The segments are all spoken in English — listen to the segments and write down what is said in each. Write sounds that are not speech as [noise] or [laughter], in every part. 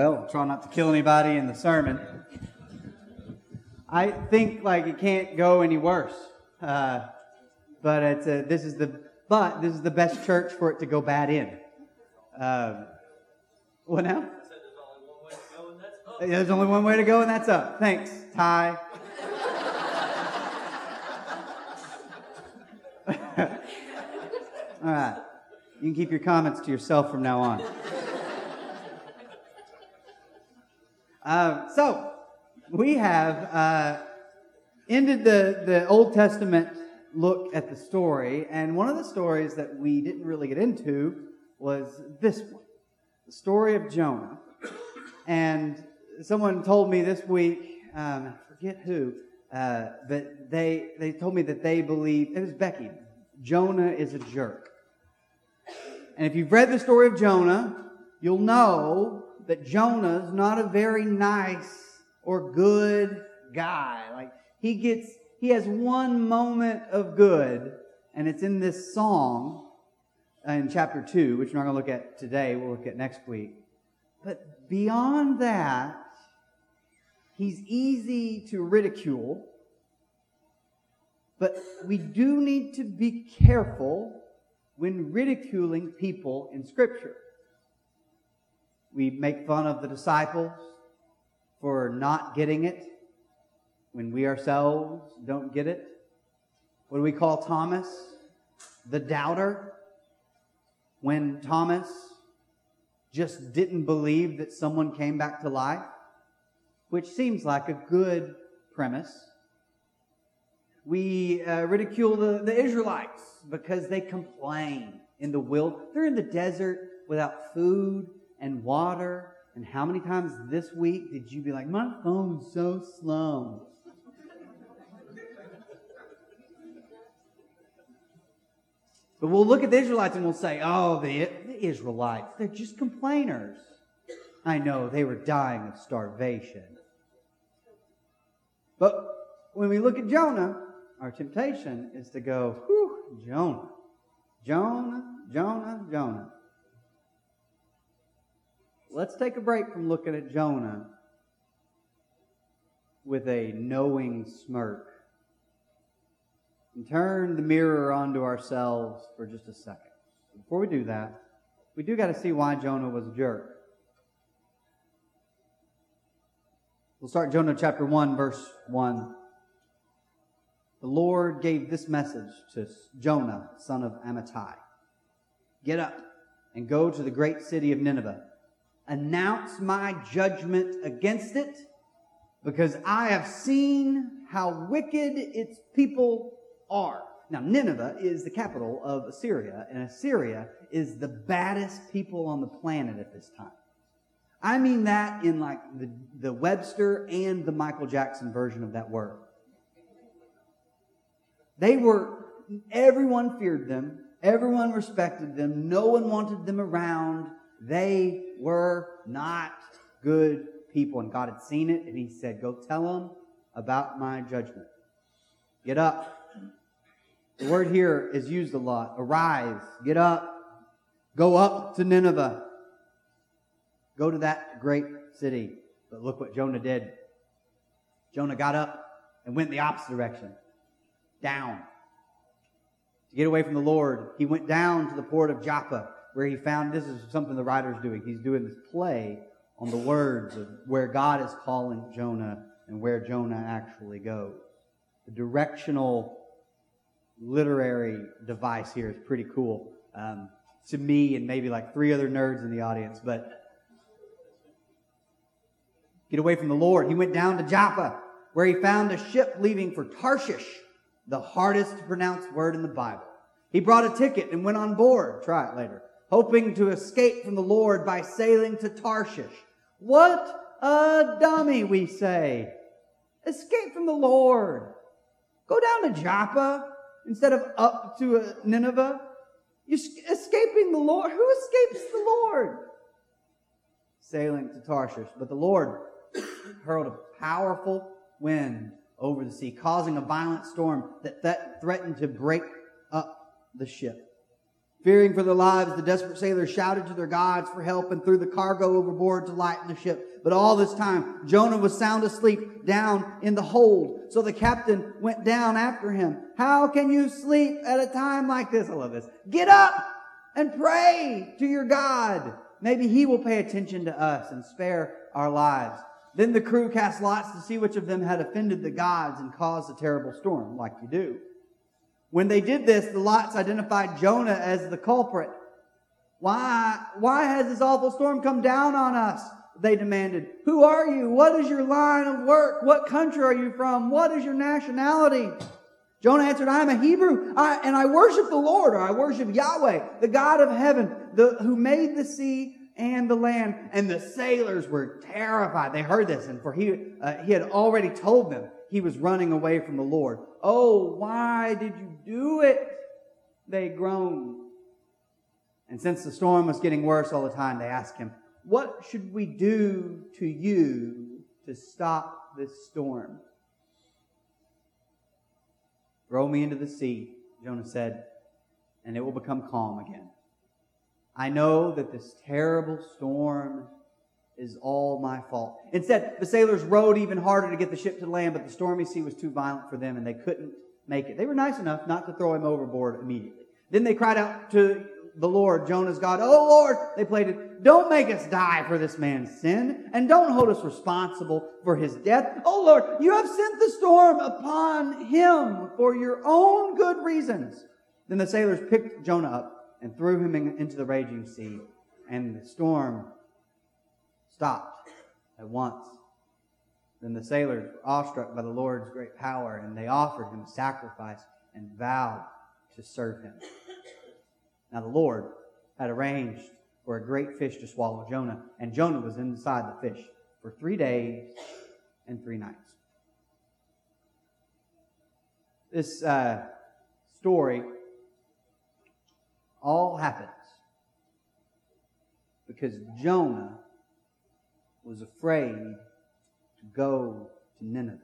Well, try not to kill anybody in the sermon. I think like it can't go any worse. Uh, but it's a, this is the but this is the best church for it to go bad in. Um, what now? There's only one way to go, and that's up. Thanks, Ty. [laughs] All right. You can keep your comments to yourself from now on. Uh, so, we have uh, ended the, the Old Testament look at the story, and one of the stories that we didn't really get into was this one the story of Jonah. And someone told me this week, um, I forget who, uh, but they, they told me that they believe, it was Becky, Jonah is a jerk. And if you've read the story of Jonah, you'll know that Jonah's not a very nice or good guy. Like he gets, he has one moment of good, and it's in this song in chapter two, which we're not going to look at today. We'll look at next week. But beyond that, he's easy to ridicule. But we do need to be careful when ridiculing people in Scripture. We make fun of the disciples for not getting it when we ourselves don't get it. What do we call Thomas? The doubter. When Thomas just didn't believe that someone came back to life, which seems like a good premise. We uh, ridicule the, the Israelites because they complain in the wild. They're in the desert without food and water. And how many times this week did you be like, my phone's so slow? But we'll look at the Israelites and we'll say, oh, the, the Israelites, they're just complainers. I know they were dying of starvation. But when we look at Jonah, our temptation is to go, whew, Jonah, Jonah, Jonah, Jonah. Let's take a break from looking at Jonah with a knowing smirk and turn the mirror onto ourselves for just a second. Before we do that, we do got to see why Jonah was a jerk. We'll start Jonah chapter 1, verse 1. The Lord gave this message to Jonah, son of Amittai Get up and go to the great city of Nineveh announce my judgment against it because I have seen how wicked its people are. Now, Nineveh is the capital of Assyria, and Assyria is the baddest people on the planet at this time. I mean that in like the, the Webster and the Michael Jackson version of that word. They were, everyone feared them, everyone respected them, no one wanted them around. They were not good people. And God had seen it, and He said, Go tell them about my judgment. Get up. The word here is used a lot. Arise, get up, go up to Nineveh, go to that great city. But look what Jonah did. Jonah got up and went the opposite direction, down. To get away from the Lord, he went down to the port of Joppa where he found this is something the writer's doing. He's doing this play on the words of where God is calling Jonah and where Jonah actually goes. The directional literary device here is pretty cool um, to me and maybe like three other nerds in the audience. But get away from the Lord. He went down to Joppa where he found a ship leaving for Tarshish, the hardest to pronounce word in the Bible. He brought a ticket and went on board. Try it later hoping to escape from the Lord by sailing to Tarshish. What a dummy, we say. Escape from the Lord. Go down to Joppa instead of up to uh, Nineveh. You're escaping the Lord. Who escapes the Lord? Sailing to Tarshish. But the Lord [coughs] hurled a powerful wind over the sea, causing a violent storm that, that threatened to break up the ship. Fearing for their lives, the desperate sailors shouted to their gods for help and threw the cargo overboard to lighten the ship. But all this time, Jonah was sound asleep down in the hold. So the captain went down after him. How can you sleep at a time like this? I love this. Get up and pray to your God. Maybe he will pay attention to us and spare our lives. Then the crew cast lots to see which of them had offended the gods and caused a terrible storm, like you do. When they did this, the lots identified Jonah as the culprit. Why, why has this awful storm come down on us? They demanded. Who are you? What is your line of work? What country are you from? What is your nationality? Jonah answered, I am a Hebrew, I, and I worship the Lord, or I worship Yahweh, the God of heaven, the, who made the sea and the land. And the sailors were terrified. They heard this, and for he, uh, he had already told them he was running away from the Lord. Oh, why did you do it? They groaned. And since the storm was getting worse all the time, they asked him, What should we do to you to stop this storm? Throw me into the sea, Jonah said, and it will become calm again. I know that this terrible storm is all my fault. Instead, the sailors rowed even harder to get the ship to land, but the stormy sea was too violent for them and they couldn't make it. They were nice enough not to throw him overboard immediately. Then they cried out to the Lord, Jonah's God, Oh Lord, they pleaded, don't make us die for this man's sin and don't hold us responsible for his death. Oh Lord, you have sent the storm upon him for your own good reasons. Then the sailors picked Jonah up and threw him in, into the raging sea and the storm stopped at once. Then the sailors were awestruck by the Lord's great power, and they offered him a sacrifice and vowed to serve him. Now the Lord had arranged for a great fish to swallow Jonah, and Jonah was inside the fish for three days and three nights. This uh, story all happens because Jonah was afraid to go to Nineveh.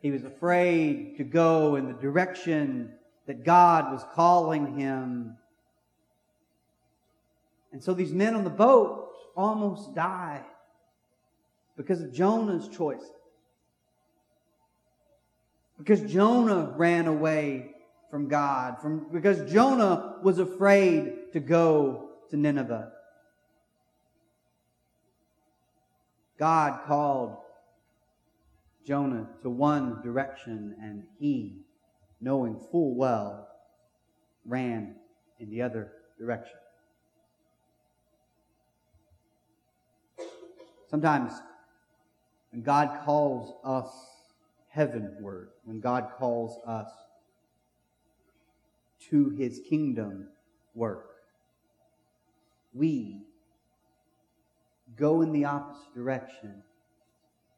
He was afraid to go in the direction that God was calling him. And so these men on the boat almost died because of Jonah's choice. Because Jonah ran away from God, from, because Jonah was afraid to go to Nineveh. God called Jonah to one direction, and he, knowing full well, ran in the other direction. Sometimes when God calls us heavenward, when God calls us to his kingdom work, we go in the opposite direction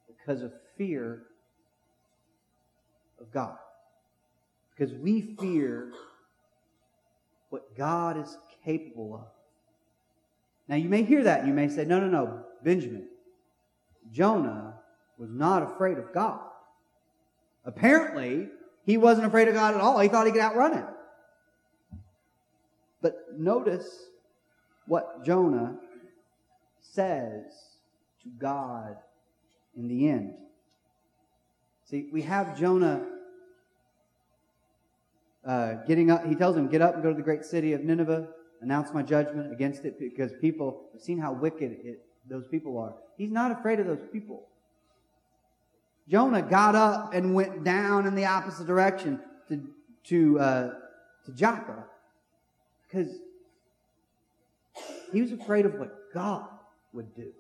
because of fear of God. Because we fear what God is capable of. Now, you may hear that and you may say, no, no, no, Benjamin, Jonah was not afraid of God. Apparently, he wasn't afraid of God at all. He thought he could outrun him. But notice what Jonah says to God in the end. See, we have Jonah uh, getting up. He tells him, Get up and go to the great city of Nineveh, announce my judgment against it, because people have seen how wicked it, those people are. He's not afraid of those people. Jonah got up and went down in the opposite direction to, to, uh, to Joppa because he was afraid of what God would do.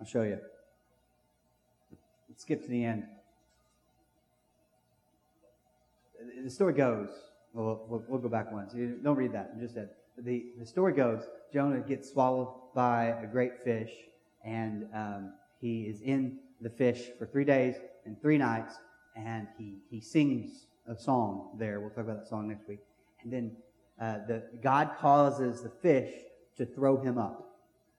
I'll show you. Let's skip to the end. The story goes, well, we'll, we'll go back once. Don't read that. I just said. The, the story goes Jonah gets swallowed by a great fish, and um, he is in the fish for three days and three nights, and he, he sings a song there. We'll talk about that song next week. And then uh, the, God causes the fish to throw him up.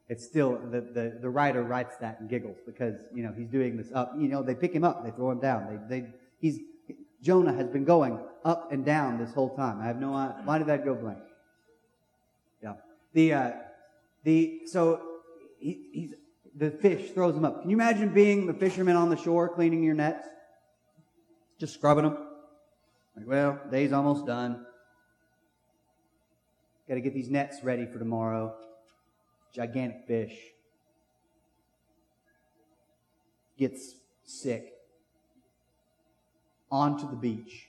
It's still, the, the, the writer writes that and giggles because, you know, he's doing this up. You know, they pick him up, they throw him down. They, they, he's, Jonah has been going up and down this whole time. I have no idea. Why did that go blank? Yeah. The, uh, the, so he, he's, the fish throws him up. Can you imagine being the fisherman on the shore cleaning your nets? Just scrubbing them. Like, well, day's almost done. Got to get these nets ready for tomorrow. Gigantic fish. Gets sick. Onto the beach.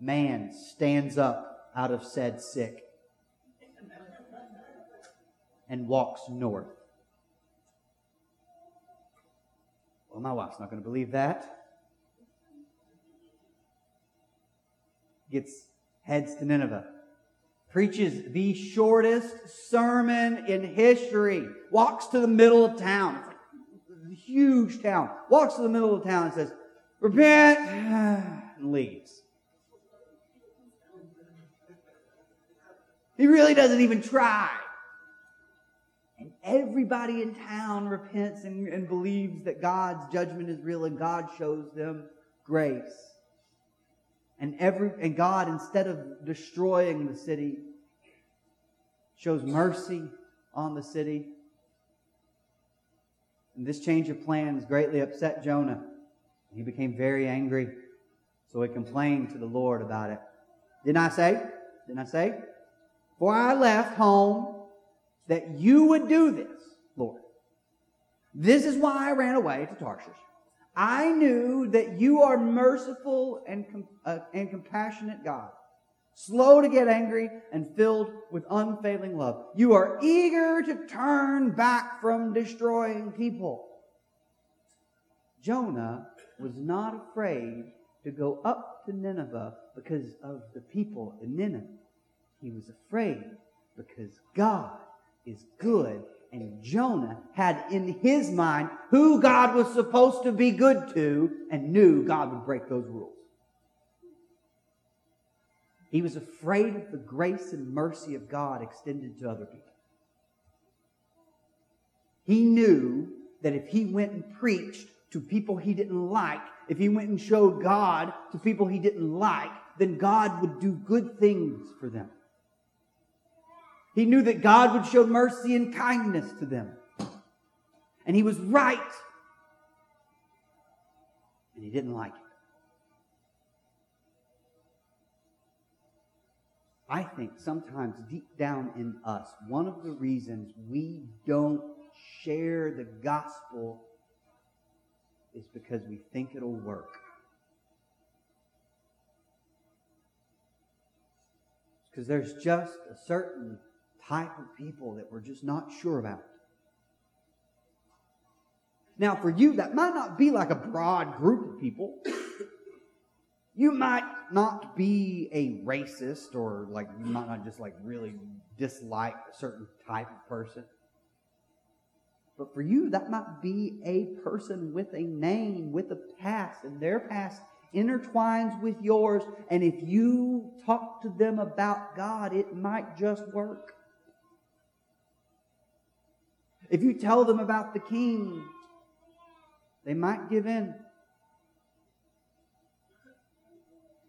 Man stands up out of said sick and walks north. Well, my wife's not going to believe that. Gets heads to Nineveh. Preaches the shortest sermon in history. Walks to the middle of town. A huge town. Walks to the middle of town and says, Repent, [sighs] and leaves. He really doesn't even try. And everybody in town repents and, and believes that God's judgment is real and God shows them grace. And every and God, instead of destroying the city, shows mercy on the city. And this change of plans greatly upset Jonah. He became very angry. So he complained to the Lord about it. Didn't I say? Didn't I say? For I left home that you would do this, Lord. This is why I ran away to Tarshish. I knew that you are merciful and, uh, and compassionate God, slow to get angry and filled with unfailing love. You are eager to turn back from destroying people. Jonah was not afraid to go up to Nineveh because of the people in Nineveh. He was afraid because God is good. And Jonah had in his mind who God was supposed to be good to and knew God would break those rules. He was afraid of the grace and mercy of God extended to other people. He knew that if he went and preached to people he didn't like, if he went and showed God to people he didn't like, then God would do good things for them. He knew that God would show mercy and kindness to them. And he was right. And he didn't like it. I think sometimes deep down in us, one of the reasons we don't share the gospel is because we think it'll work. Because there's just a certain type of people that we're just not sure about. Now, for you, that might not be like a broad group of people. You might not be a racist or like might not just like really dislike a certain type of person. But for you, that might be a person with a name, with a past, and their past intertwines with yours. And if you talk to them about God, it might just work. If you tell them about the king, they might give in.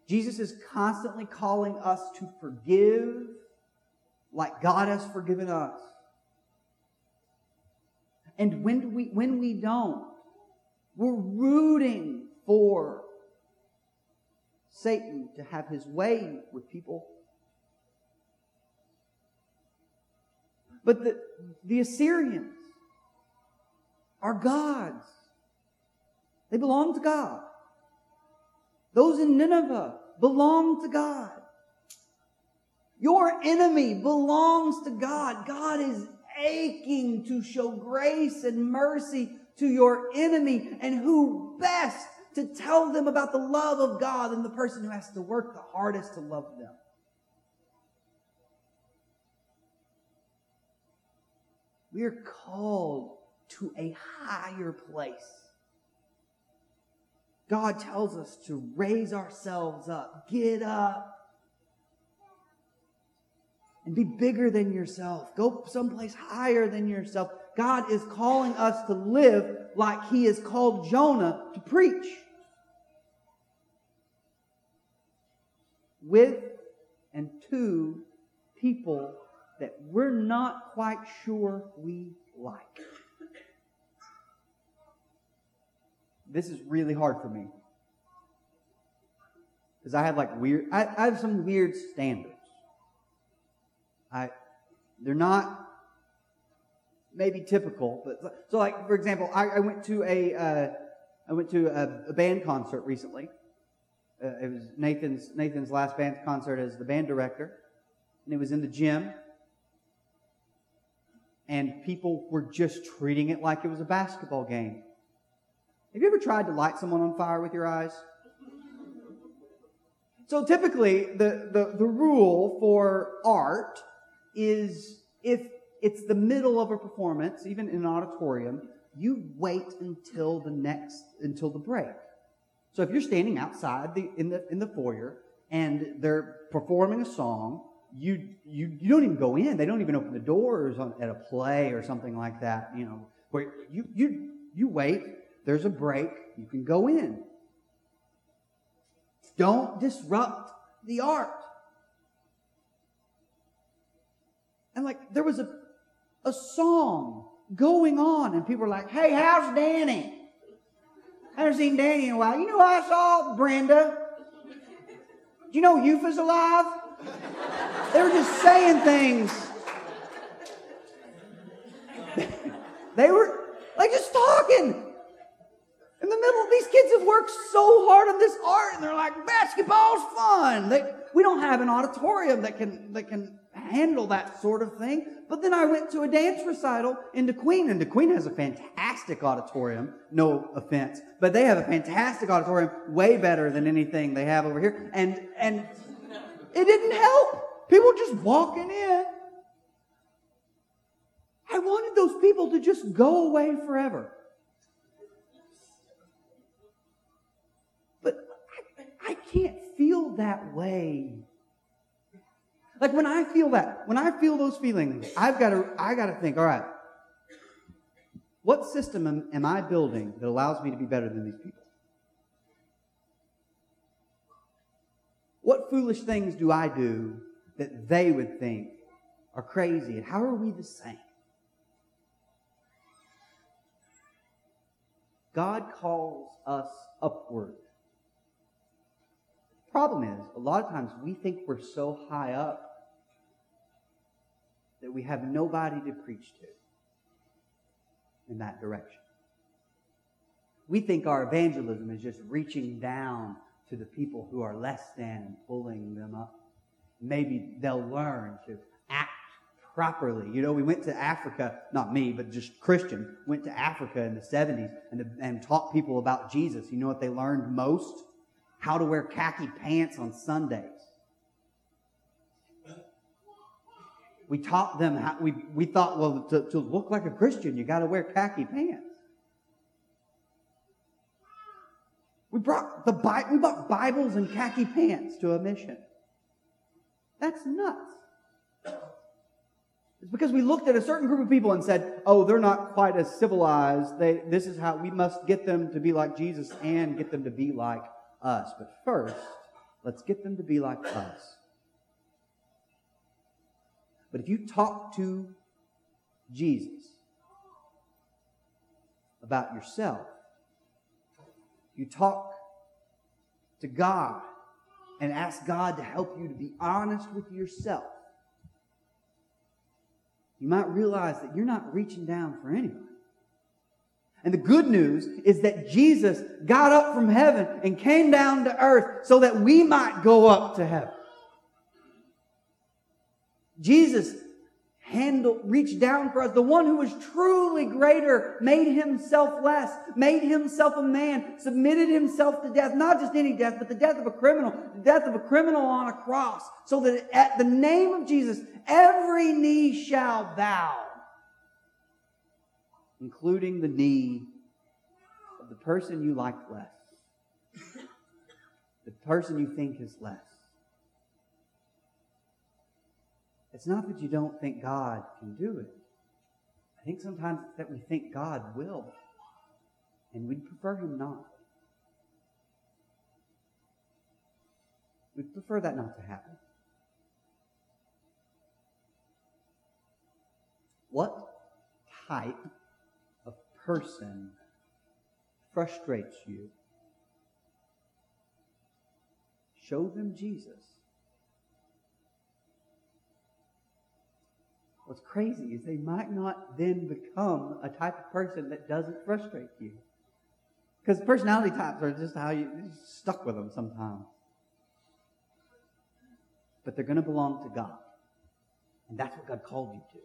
Jesus is constantly calling us to forgive like God has forgiven us. And when we, when we don't, we're rooting for Satan to have his way with people But the, the Assyrians are gods. They belong to God. Those in Nineveh belong to God. Your enemy belongs to God. God is aching to show grace and mercy to your enemy. And who best to tell them about the love of God than the person who has to work the hardest to love them? We are called to a higher place. God tells us to raise ourselves up, get up, and be bigger than yourself. Go someplace higher than yourself. God is calling us to live like He has called Jonah to preach. with and to people that we're not quite sure we like. This is really hard for me. Because I have like weird, I, I have some weird standards. I, they're not maybe typical, but so like for example, I, I went to a, uh, I went to a, a band concert recently. Uh, it was Nathan's Nathan's last band concert as the band director, and it was in the gym. And people were just treating it like it was a basketball game. Have you ever tried to light someone on fire with your eyes? So typically, the, the, the rule for art is if it's the middle of a performance, even in an auditorium, you wait until the next, until the break. So if you're standing outside the, in the, in the foyer and they're performing a song, you, you, you don't even go in. They don't even open the doors on, at a play or something like that, you know, where you, you, you wait. There's a break. You can go in. Don't disrupt the art. And like, there was a, a song going on, and people were like, hey, how's Danny? I haven't seen Danny in a while. You know, I saw Brenda. Do you know Eufa's alive? They were just saying things. [laughs] they were like just talking. In the middle, these kids have worked so hard on this art, and they're like, basketball's fun. They, we don't have an auditorium that can that can handle that sort of thing. But then I went to a dance recital in DeQueen, and DeQueen has a fantastic auditorium. No offense, but they have a fantastic auditorium, way better than anything they have over here. And and it didn't help. People just walking in. I wanted those people to just go away forever. Can't feel that way like when I feel that, when I feel those feelings, I've got to, I got to think, all right, what system am, am I building that allows me to be better than these people? What foolish things do I do that they would think are crazy? And how are we the same? God calls us upward. Problem is, a lot of times we think we're so high up that we have nobody to preach to in that direction. We think our evangelism is just reaching down to the people who are less than and pulling them up. Maybe they'll learn to act properly. You know, we went to Africa, not me, but just Christian, went to Africa in the 70s and, and taught people about Jesus. You know what they learned most? How to wear khaki pants on Sundays. we taught them how, we, we thought, well, to, to look like a Christian, you got to wear khaki pants. We brought the Bi- we brought Bibles and khaki pants to a mission. That's nuts. It's because we looked at a certain group of people and said, "Oh, they're not quite as civilized. They, this is how we must get them to be like Jesus and get them to be like us." But first, let's get them to be like us. But if you talk to Jesus about yourself, you talk to God and ask God to help you to be honest with yourself, you might realize that you're not reaching down for anyone. And the good news is that Jesus got up from heaven and came down to earth so that we might go up to heaven. Jesus handled, reached down for us. The one who was truly greater made himself less, made himself a man, submitted himself to death, not just any death, but the death of a criminal, the death of a criminal on a cross, so that at the name of Jesus, every knee shall bow, including the knee of the person you like less, the person you think is less. It's not that you don't think God can do it. I think sometimes it's that we think God will, and we'd prefer Him not. We prefer that not to happen. What type person frustrates you? Show them Jesus. What's crazy is they might not then become a type of person that doesn't frustrate you. Because personality types are just how you you're stuck with them sometimes. But they're going to belong to God. And that's what God called you to.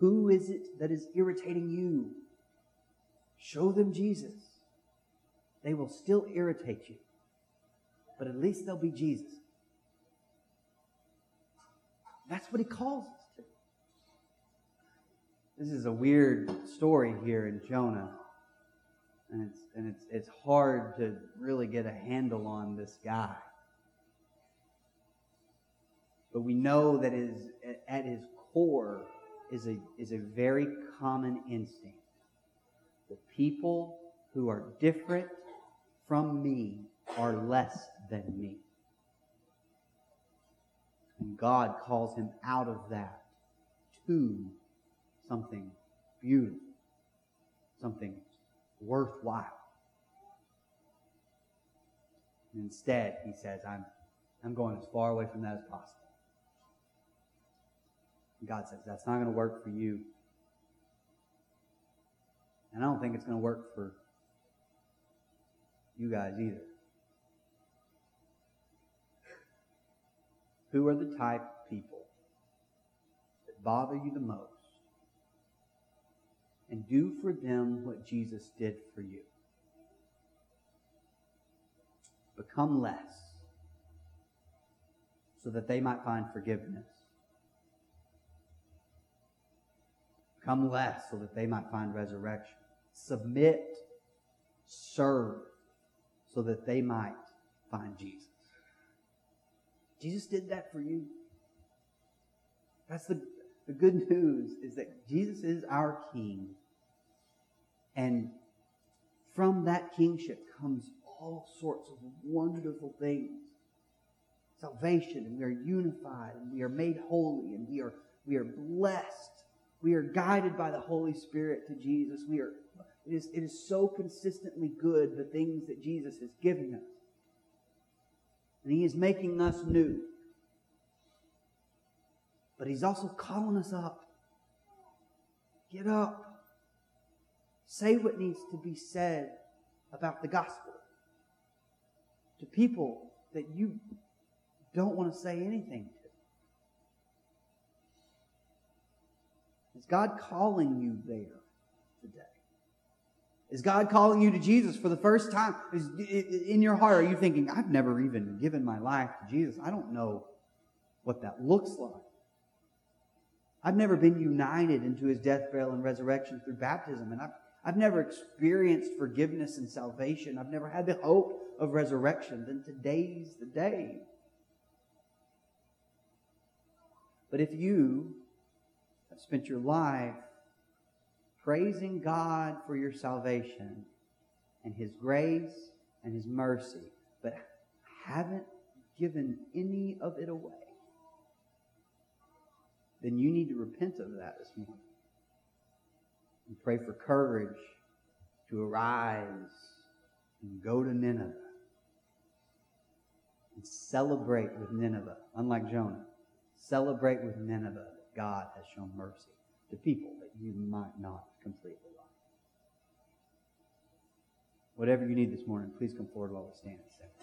Who is it that is irritating you? Show them Jesus. They will still irritate you, but at least they'll be Jesus. That's what he calls us to. This is a weird story here in Jonah. And it's, and it's, it's hard to really get a handle on this guy. But we know that is, at his core is a, is a very common instinct. The people who are different from me are less than me. And God calls him out of that to something beautiful, something worthwhile. And instead, he says, I'm, I'm going as far away from that as possible. And God says, that's not going to work for you. And I don't think it's going to work for you guys either. Who are the type of people that bother you the most? And do for them what Jesus did for you. Become less so that they might find forgiveness. Less so that they might find resurrection. Submit, serve, so that they might find Jesus. Jesus did that for you. That's the, the good news is that Jesus is our King. And from that kingship comes all sorts of wonderful things. Salvation, and we are unified, and we are made holy, and we are, we are blessed. We are guided by the Holy Spirit to Jesus. We are, it, is, it is so consistently good, the things that Jesus is giving us. And He is making us new. But He's also calling us up. Get up. Say what needs to be said about the gospel to people that you don't want to say anything to. Is God calling you there today? Is God calling you to Jesus for the first time? Is, in your heart, are you thinking, I've never even given my life to Jesus? I don't know what that looks like. I've never been united into his death, burial, and resurrection through baptism. And I've, I've never experienced forgiveness and salvation. I've never had the hope of resurrection. Then today's the day. But if you spent your life praising God for your salvation and His grace and His mercy, but haven't given any of it away, then you need to repent of that this morning. And pray for courage to arise and go to Nineveh and celebrate with Nineveh, unlike Jonah. Celebrate with Nineveh God has shown mercy to people that you might not completely like. Whatever you need this morning, please come forward while we stand and sing.